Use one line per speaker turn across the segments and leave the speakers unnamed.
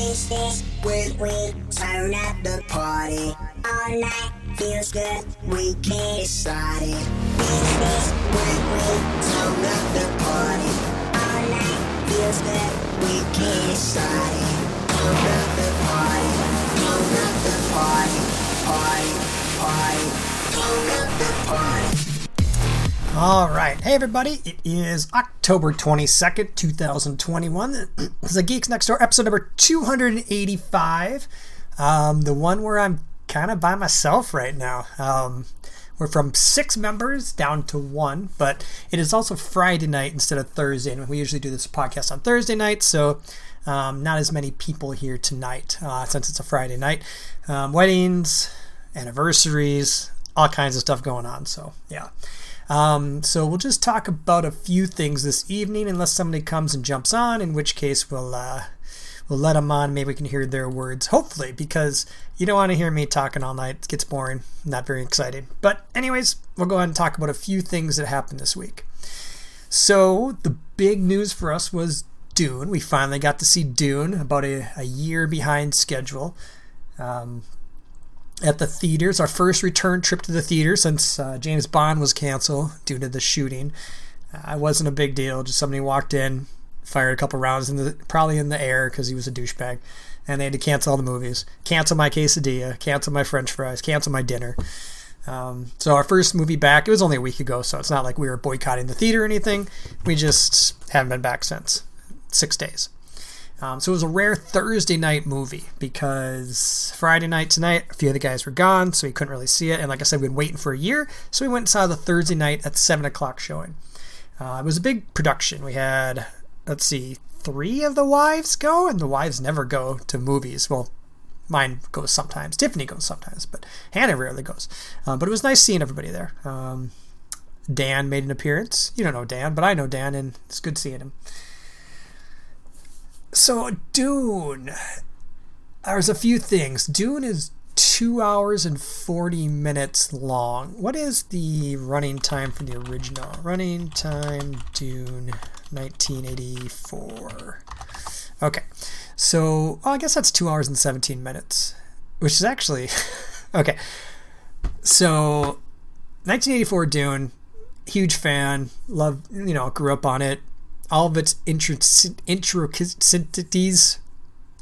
Wednesdays when we turn up the party. All night feels good, we can't decide it. Wednesdays when we turn up the party. All night feels good, we can't decide it. Turn up the party, turn up the party, party, party, turn up the party.
All right. Hey, everybody. It is October 22nd, 2021. This is a Geeks Next Door episode number 285. Um, the one where I'm kind of by myself right now. Um, we're from six members down to one, but it is also Friday night instead of Thursday. And we usually do this podcast on Thursday night, so um, not as many people here tonight uh, since it's a Friday night. Um, weddings, anniversaries, all kinds of stuff going on. So, yeah. Um, so we'll just talk about a few things this evening, unless somebody comes and jumps on, in which case we'll uh, we'll let them on. Maybe we can hear their words, hopefully, because you don't want to hear me talking all night. It gets boring, not very exciting. But anyways, we'll go ahead and talk about a few things that happened this week. So the big news for us was Dune. We finally got to see Dune, about a, a year behind schedule. Um, at the theaters, our first return trip to the theater since uh, James Bond was canceled due to the shooting. Uh, it wasn't a big deal. Just somebody walked in, fired a couple rounds in the probably in the air because he was a douchebag, and they had to cancel all the movies, cancel my quesadilla, cancel my French fries, cancel my dinner. Um, so our first movie back, it was only a week ago, so it's not like we were boycotting the theater or anything. We just haven't been back since six days. Um, so it was a rare Thursday night movie because Friday night tonight, a few of the guys were gone, so we couldn't really see it. And like I said, we'd been waiting for a year, so we went and saw the Thursday night at 7 o'clock showing. Uh, it was a big production. We had, let's see, three of the wives go, and the wives never go to movies. Well, mine goes sometimes. Tiffany goes sometimes, but Hannah rarely goes. Um, but it was nice seeing everybody there. Um, Dan made an appearance. You don't know Dan, but I know Dan, and it's good seeing him. So, Dune. There's a few things. Dune is two hours and 40 minutes long. What is the running time for the original? Running time, Dune, 1984. Okay. So, I guess that's two hours and 17 minutes, which is actually. okay. So, 1984 Dune, huge fan. Love, you know, grew up on it all of its intricacies,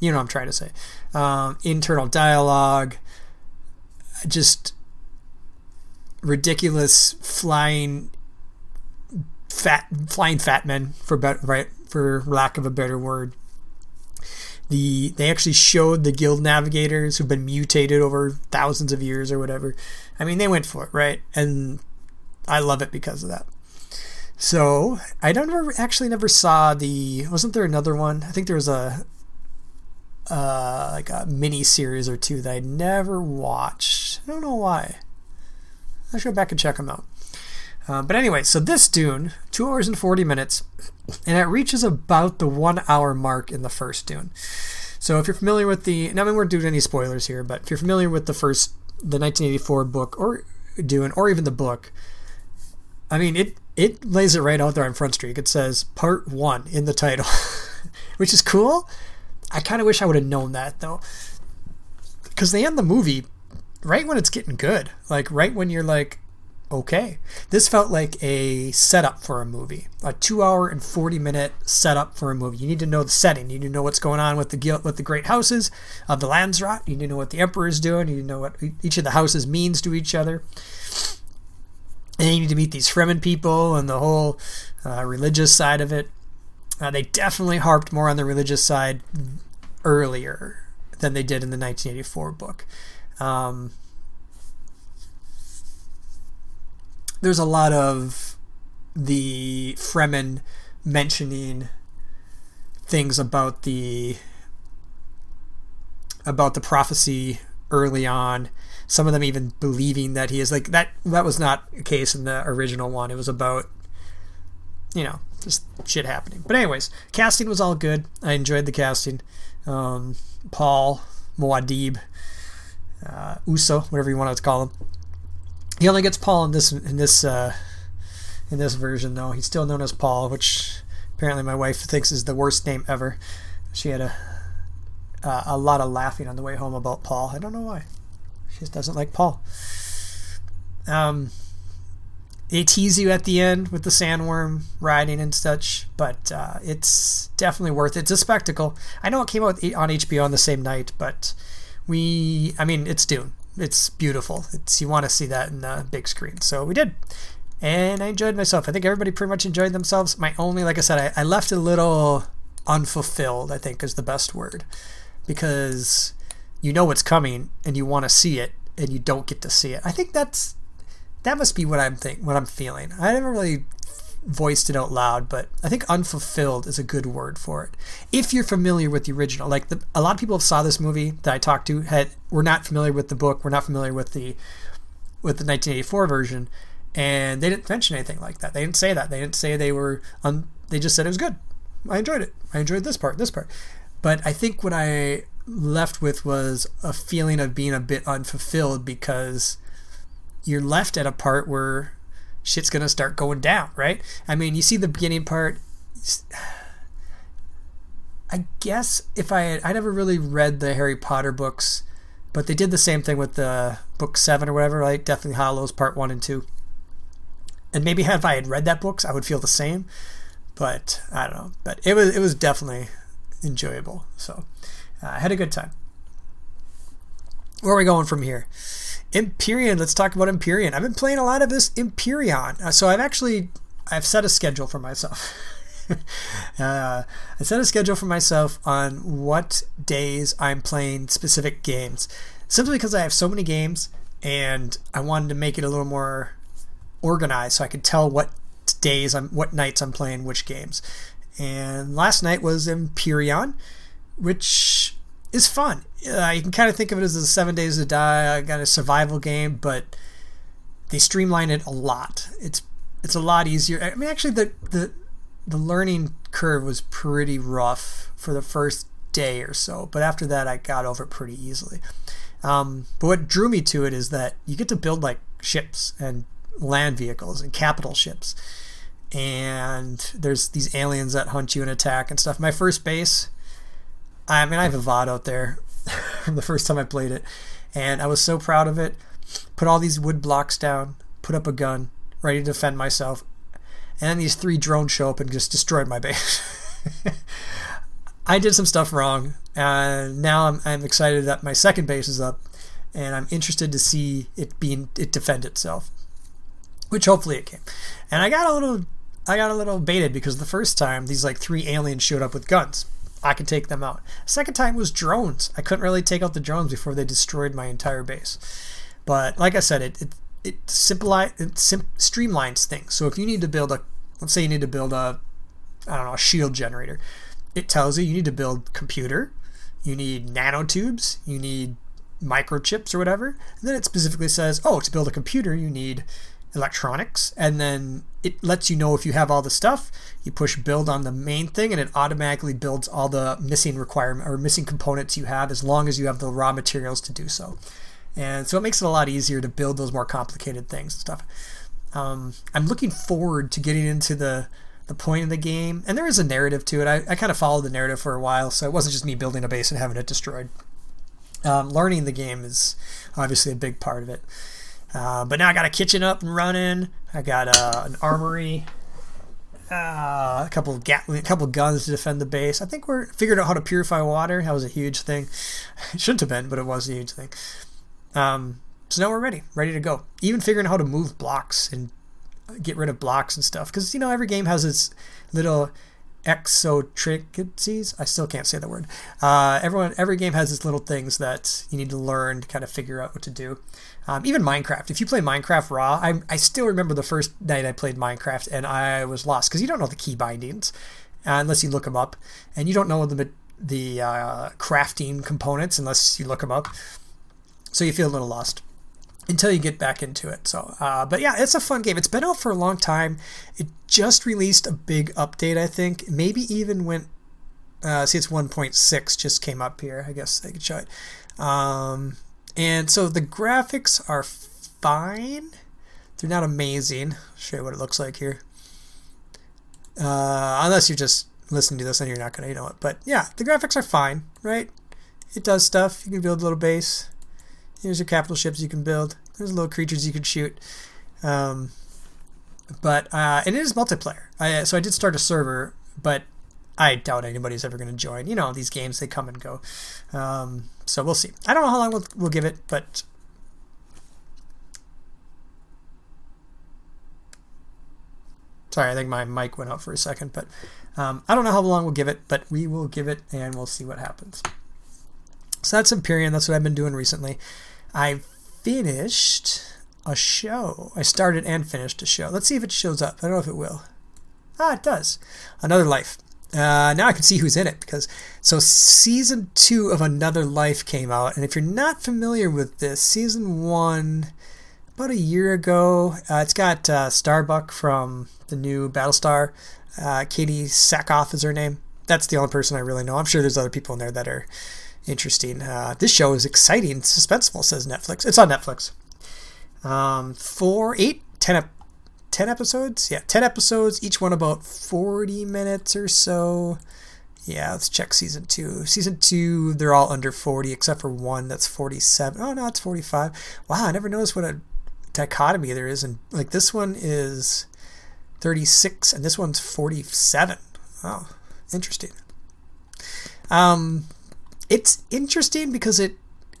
you know what I'm trying to say, um, internal dialogue, just ridiculous flying fat flying fat men for better, right for lack of a better word. The they actually showed the guild navigators who've been mutated over thousands of years or whatever. I mean, they went for it, right? And I love it because of that. So I don't actually never saw the. Wasn't there another one? I think there was a uh, like a mini series or two that I never watched. I don't know why. I should go back and check them out. Uh, but anyway, so this Dune, two hours and forty minutes, and it reaches about the one hour mark in the first Dune. So if you're familiar with the, now I mean we're doing any spoilers here, but if you're familiar with the first, the 1984 book or Dune, or even the book, I mean it it lays it right out there on Front Street. It says Part One in the title, which is cool. I kind of wish I would have known that though, because they end the movie right when it's getting good, like right when you're like, okay, this felt like a setup for a movie, a two-hour and forty-minute setup for a movie. You need to know the setting. You need to know what's going on with the with the great houses of the Landsraad. You need to know what the Emperor is doing. You need to know what each of the houses means to each other and you need to meet these Fremen people and the whole uh, religious side of it. Uh, they definitely harped more on the religious side earlier than they did in the 1984 book. Um, there's a lot of the Fremen mentioning things about the about the prophecy early on some of them even believing that he is like that that was not a case in the original one. It was about you know just shit happening. But anyways casting was all good. I enjoyed the casting. Um, paul muad'Dib uh, Usul whatever you want to call him. He only gets paul in this in this uh, in this version though. He's still known as paul which apparently my wife thinks is the worst name ever. She had a uh, a lot of laughing on the way home about Paul. I don't know why. Just doesn't like Paul. Um, they tease you at the end with the sandworm riding and such, but uh, it's definitely worth it. It's a spectacle. I know it came out on HBO on the same night, but we, I mean, it's Dune. It's beautiful. It's you want to see that in the big screen, so we did, and I enjoyed myself. I think everybody pretty much enjoyed themselves. My only, like I said, I, I left a little unfulfilled. I think is the best word, because you know what's coming and you want to see it, and you don't get to see it. I think that's that must be what I'm think what I'm feeling. I never really voiced it out loud, but I think unfulfilled is a good word for it. If you're familiar with the original, like the, a lot of people saw this movie that I talked to had were not familiar with the book, were not familiar with the with the 1984 version, and they didn't mention anything like that. They didn't say that. They didn't say they were. Un, they just said it was good. I enjoyed it. I enjoyed this part, this part. But I think what I left with was a feeling of being a bit unfulfilled because you're left at a part where shit's gonna start going down, right? I mean, you see the beginning part. I guess if I had, I never really read the Harry Potter books, but they did the same thing with the book seven or whatever, right? Deathly Hallows Part One and Two. And maybe if I had read that books, I would feel the same. But I don't know. But it was it was definitely enjoyable. So uh, I had a good time. Where are we going from here? Empyrion. Let's talk about Empyrion. I've been playing a lot of this Empyrion. Uh, so I've actually I've set a schedule for myself. uh, I set a schedule for myself on what days I'm playing specific games. Simply because I have so many games and I wanted to make it a little more organized so I could tell what days I'm what nights I'm playing which games. And last night was Empyrion, which is fun. Uh, you can kind of think of it as a Seven Days to Die, kind of survival game, but they streamline it a lot. It's it's a lot easier. I mean, actually, the the the learning curve was pretty rough for the first day or so, but after that, I got over it pretty easily. Um, but what drew me to it is that you get to build like ships and land vehicles and capital ships, and there's these aliens that hunt you and attack and stuff. My first base I mean, I have a VOD out there from the first time I played it, and I was so proud of it. Put all these wood blocks down, put up a gun, ready to defend myself, and then these three drones show up and just destroyed my base. I did some stuff wrong, and now I'm, I'm excited that my second base is up, and I'm interested to see it being it defend itself, which hopefully it can. And I got a little, I got a little baited because the first time these like three aliens showed up with guns I could take them out. Second time was drones. I couldn't really take out the drones before they destroyed my entire base. But like I said, it it it, simplify, it sim- streamlines things. So if you need to build a, let's say you need to build a, I don't know, a shield generator, it tells you you need to build computer, you need nanotubes, you need microchips or whatever. And then it specifically says, oh, to build a computer, you need electronics and then it lets you know if you have all the stuff. You push build on the main thing and it automatically builds all the missing requirement or missing components you have as long as you have the raw materials to do so. And so it makes it a lot easier to build those more complicated things and stuff. Um, i'm looking forward to getting into the the point of the game and there is a narrative to it. I, I kind of followed the narrative for a while so it wasn't just me building a base and having it destroyed. Um, learning the game is obviously a big part of it uh, but now I got a kitchen up and running. I got uh, an armory, uh, a couple of Gatling, a couple of guns to defend the base. I think we're figured out how to purify water. That was a huge thing. It shouldn't have been, but it was a huge thing. Um, so now we're ready, ready to go. Even figuring out how to move blocks and get rid of blocks and stuff, because you know every game has its little exotricacies. I still can't say the word. Uh, everyone, every game has its little things that you need to learn to kind of figure out what to do. Um, even Minecraft. If you play Minecraft raw, I, I still remember the first night I played Minecraft and I was lost because you don't know the key bindings uh, unless you look them up, and you don't know the the uh, crafting components unless you look them up. So you feel a little lost until you get back into it. So, uh, but yeah, it's a fun game. It's been out for a long time. It just released a big update, I think. Maybe even went. Uh, see, it's 1.6 just came up here. I guess I could show it. Um, and so the graphics are fine. They're not amazing. I'll show you what it looks like here. Uh, unless you're just listening to this and you're not gonna, you know it. But yeah, the graphics are fine, right? it does stuff. You can build a little base. Here's your capital ships you can build. There's little creatures you can shoot. Um, but uh, and it is multiplayer. I, so I did start a server, but I doubt anybody's ever going to join. You know, these games they come and go. Um, so we'll see. I don't know how long we'll, we'll give it, but sorry, I think my mic went out for a second, but um, I don't know how long we'll give it, but we will give it and we'll see what happens. So that's Empyrion. That's what I've been doing recently. I finished a show. I started and finished a show. Let's see if it shows up. I don't know if it will. Ah, it does. Another Life. Uh, now I can see who's in it because so season two of Another Life came out, and if you're not familiar with this, season one about a year ago. Uh, it's got uh, Starbuck from the new Battlestar. Uh, Katee Sackhoff is her name. That's the only person I really know. I'm sure there's other people in there that are interesting. Uh, this show is exciting, suspenseful, says Netflix. It's on Netflix. Um, four, eight, ten, ten episodes. Yeah, ten episodes. Each one about forty minutes or so. Yeah, let's check season two. Season two, they're all under 40, except for one that's 47. Oh, no, it's 45. Wow, I never noticed what a dichotomy there is. And like this one is 36 and this one's 47. Oh, interesting. Um, it's interesting because it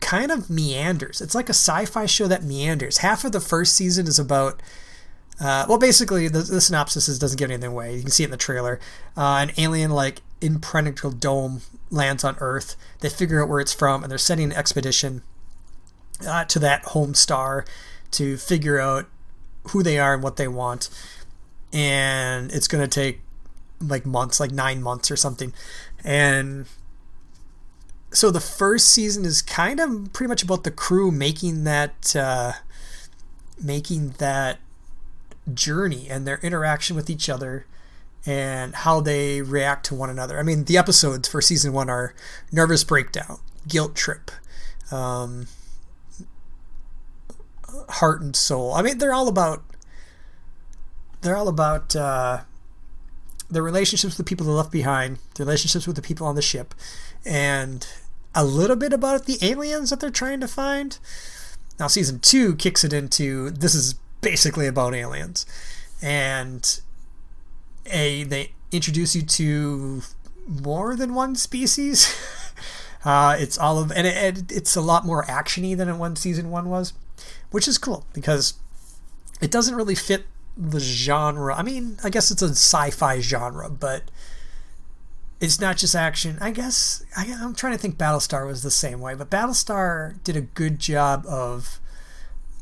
kind of meanders. It's like a sci-fi show that meanders. Half of the first season is about uh, well, basically, the, the, synopsis is, doesn't give anything away. You can see it in the trailer. Uh, an alien like impregnable dome lands on Earth. They figure out where it's from, and they're sending an expedition uh, to that home star to figure out who they are and what they want. And it's going to take like months, like nine months or something. And so the first season is kind of pretty much about the crew making that uh, making that journey and their interaction with each other and how they react to one another. I mean, the episodes for season one are nervous breakdown, guilt trip, um, heart and soul. I mean, they're all about they're all about uh, the relationships with the people they left behind, the relationships with the people on the ship, and a little bit about the aliens that they're trying to find. Now, season two kicks it into this is basically about aliens, and a they introduce you to more than one species. uh, it's all of and it, it, it's a lot more actiony than it one season one was which is cool because it doesn't really fit the genre. I mean, I guess it's a sci-fi genre, but it's not just action. I guess I, am trying to think. Battlestar was the same way, but Battlestar did a good job of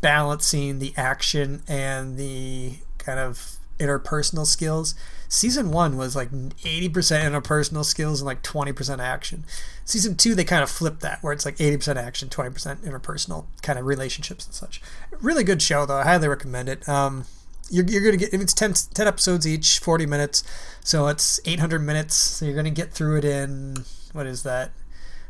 balancing the action and the kind of interpersonal skills. Season one was like 80% interpersonal skills and like 20% action. Season two, they kind of flipped that, where it's like 80% action, 20% interpersonal kind of relationships and such. Really good show, though. I highly recommend it. Um, you're, you're going to get, it's 10, 10 episodes each, 40 minutes. So it's 800 minutes. So you're going to get through it in, what is that?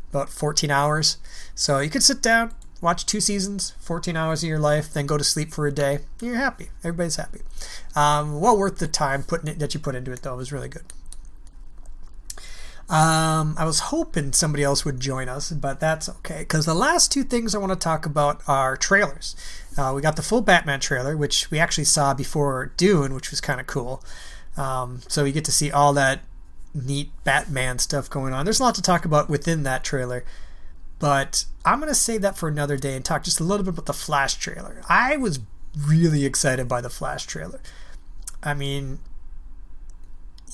About 14 hours. So you could sit down, watch two seasons, 14 hours of your life, then go to sleep for a day. You're happy. Everybody's happy. Um, well worth the time putting it that you put into it though. It was really good. Um, I was hoping somebody else would join us, but that's okay because the last two things I want to talk about are trailers. Uh, we got the full Batman trailer, which we actually saw before Dune, which was kind of cool. Um, so you get to see all that neat Batman stuff going on. There's a lot to talk about within that trailer. But I'm going to save that for another day and talk just a little bit about the Flash trailer. I was really excited by the Flash trailer. I mean,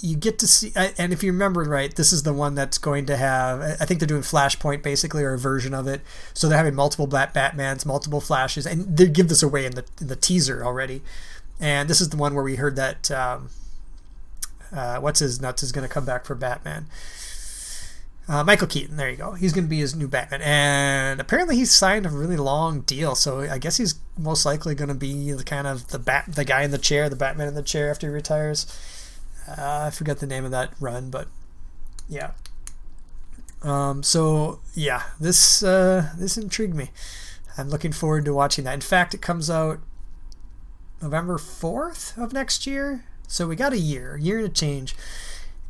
you get to see, and if you remember right, this is the one that's going to have, I think they're doing Flashpoint basically, or a version of it. So they're having multiple Bat Batmans, multiple Flashes, and they give this away in the, in the teaser already. And this is the one where we heard that, um, uh, what's his nuts is going to come back for Batman. Uh, Michael Keaton, there you go. He's going to be his new Batman, and apparently he's signed a really long deal. So I guess he's most likely going to be the kind of the bat, the guy in the chair, the Batman in the chair after he retires. Uh, I forget the name of that run, but yeah. Um, so yeah, this uh, this intrigued me. I'm looking forward to watching that. In fact, it comes out November 4th of next year, so we got a year, year to change,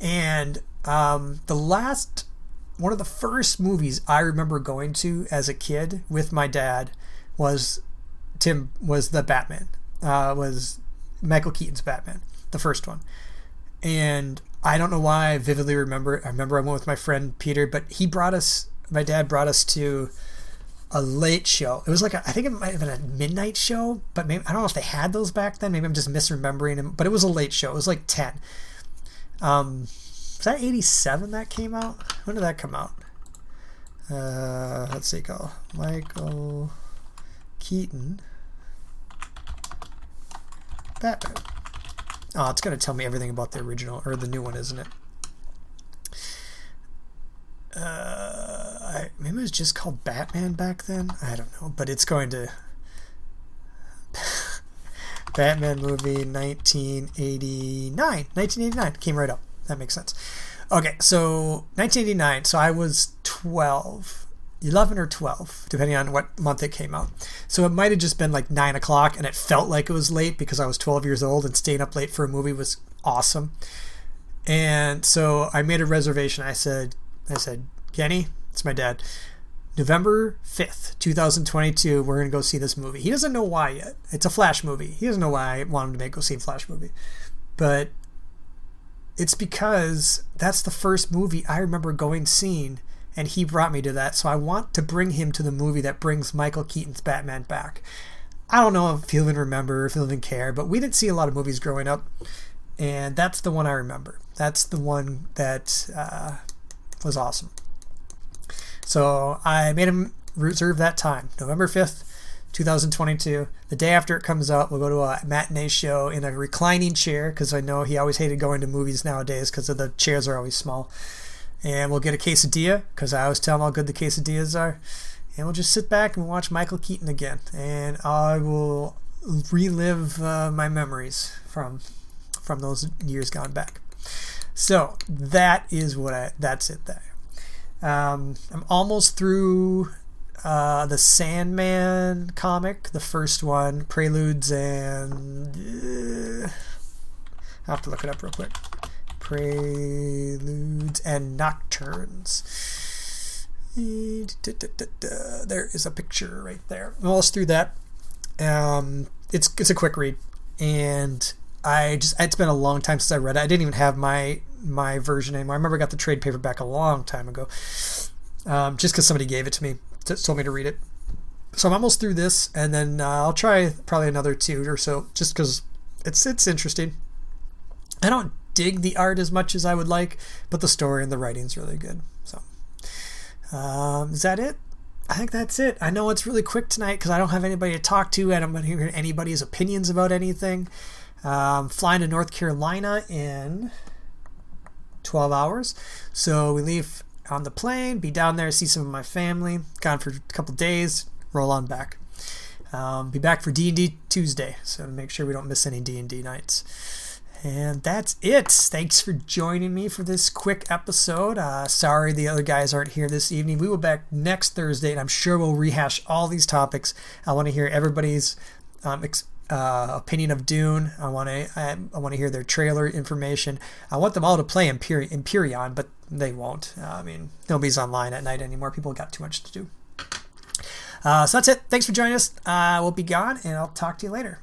and um, the last one of the first movies I remember going to as a kid with my dad was Tim was the Batman. Uh, was Michael Keaton's Batman, the first one. And I don't know why I vividly remember. I remember I went with my friend Peter, but he brought us. My dad brought us to a late show. It was like a, I think it might have been a midnight show, but maybe I don't know if they had those back then. Maybe I'm just misremembering them. But it was a late show. It was like ten. Um, was that '87 that came out? When did that come out? Uh, let's see. Go Michael Keaton. Batman. Oh, it's going to tell me everything about the original or the new one, isn't it? Uh, I, maybe it was just called Batman back then. I don't know, but it's going to Batman movie 1989. 1989 came right up. That makes sense. Okay, so 1989. So I was 12. 11 or 12, depending on what month it came out. So it might have just been like 9 o'clock and it felt like it was late because I was 12 years old and staying up late for a movie was awesome. And so I made a reservation. I said, I said, Kenny, it's my dad. November 5th, 2022, we're going to go see this movie. He doesn't know why yet. It's a Flash movie. He doesn't know why I want him to make go see a Flash movie. But it's because that's the first movie I remember going seeing and he brought me to that. So I want to bring him to the movie that brings Michael Keaton's Batman back. I don't know if he'll even remember, if he'll even care, but we didn't see a lot of movies growing up, and that's the one I remember. That's the one that uh, was awesome. So I made him reserve that time, November 5th, 2022. The day after it comes out, we'll go to a matinee show in a reclining chair because I know he always hated going to movies nowadays because the chairs are always small and we'll get a quesadilla because I always tell them how good the quesadillas are. And we'll just sit back and watch Michael Keaton again, and I will relive uh, my memories from from those years gone back. So that is what I. That's it. There. Um, I'm almost through uh, the Sandman comic, the first one, Preludes, and uh, I have to look it up real quick. Preludes and Nocturnes. There is a picture right there. Almost through that. Um, it's it's a quick read, and I just it's been a long time since I read it. I didn't even have my my version anymore. I remember I got the trade paperback a long time ago, um, just because somebody gave it to me, told me to read it. So I'm almost through this, and then uh, I'll try probably another two or so, just because it's it's interesting. I don't dig the art as much as I would like, but the story and the writing's really good. So, um, is that it? I think that's it. I know it's really quick tonight because I don't have anybody to talk to, and I'm not hearing anybody's opinions about anything. Um, flying to North Carolina in 12 hours, so we leave on the plane, be down there, see some of my family. Gone for a couple days, roll on back. Um, be back for D and D Tuesday, so make sure we don't miss any D and D nights. And that's it. Thanks for joining me for this quick episode. Uh, sorry the other guys aren't here this evening. We will be back next Thursday, and I'm sure we'll rehash all these topics. I want to hear everybody's um, ex- uh, opinion of Dune. I want to I, I want to hear their trailer information. I want them all to play Empyre- Empyrion, but they won't. Uh, I mean, nobody's online at night anymore. People got too much to do. Uh, so that's it. Thanks for joining us. Uh, we'll be gone, and I'll talk to you later.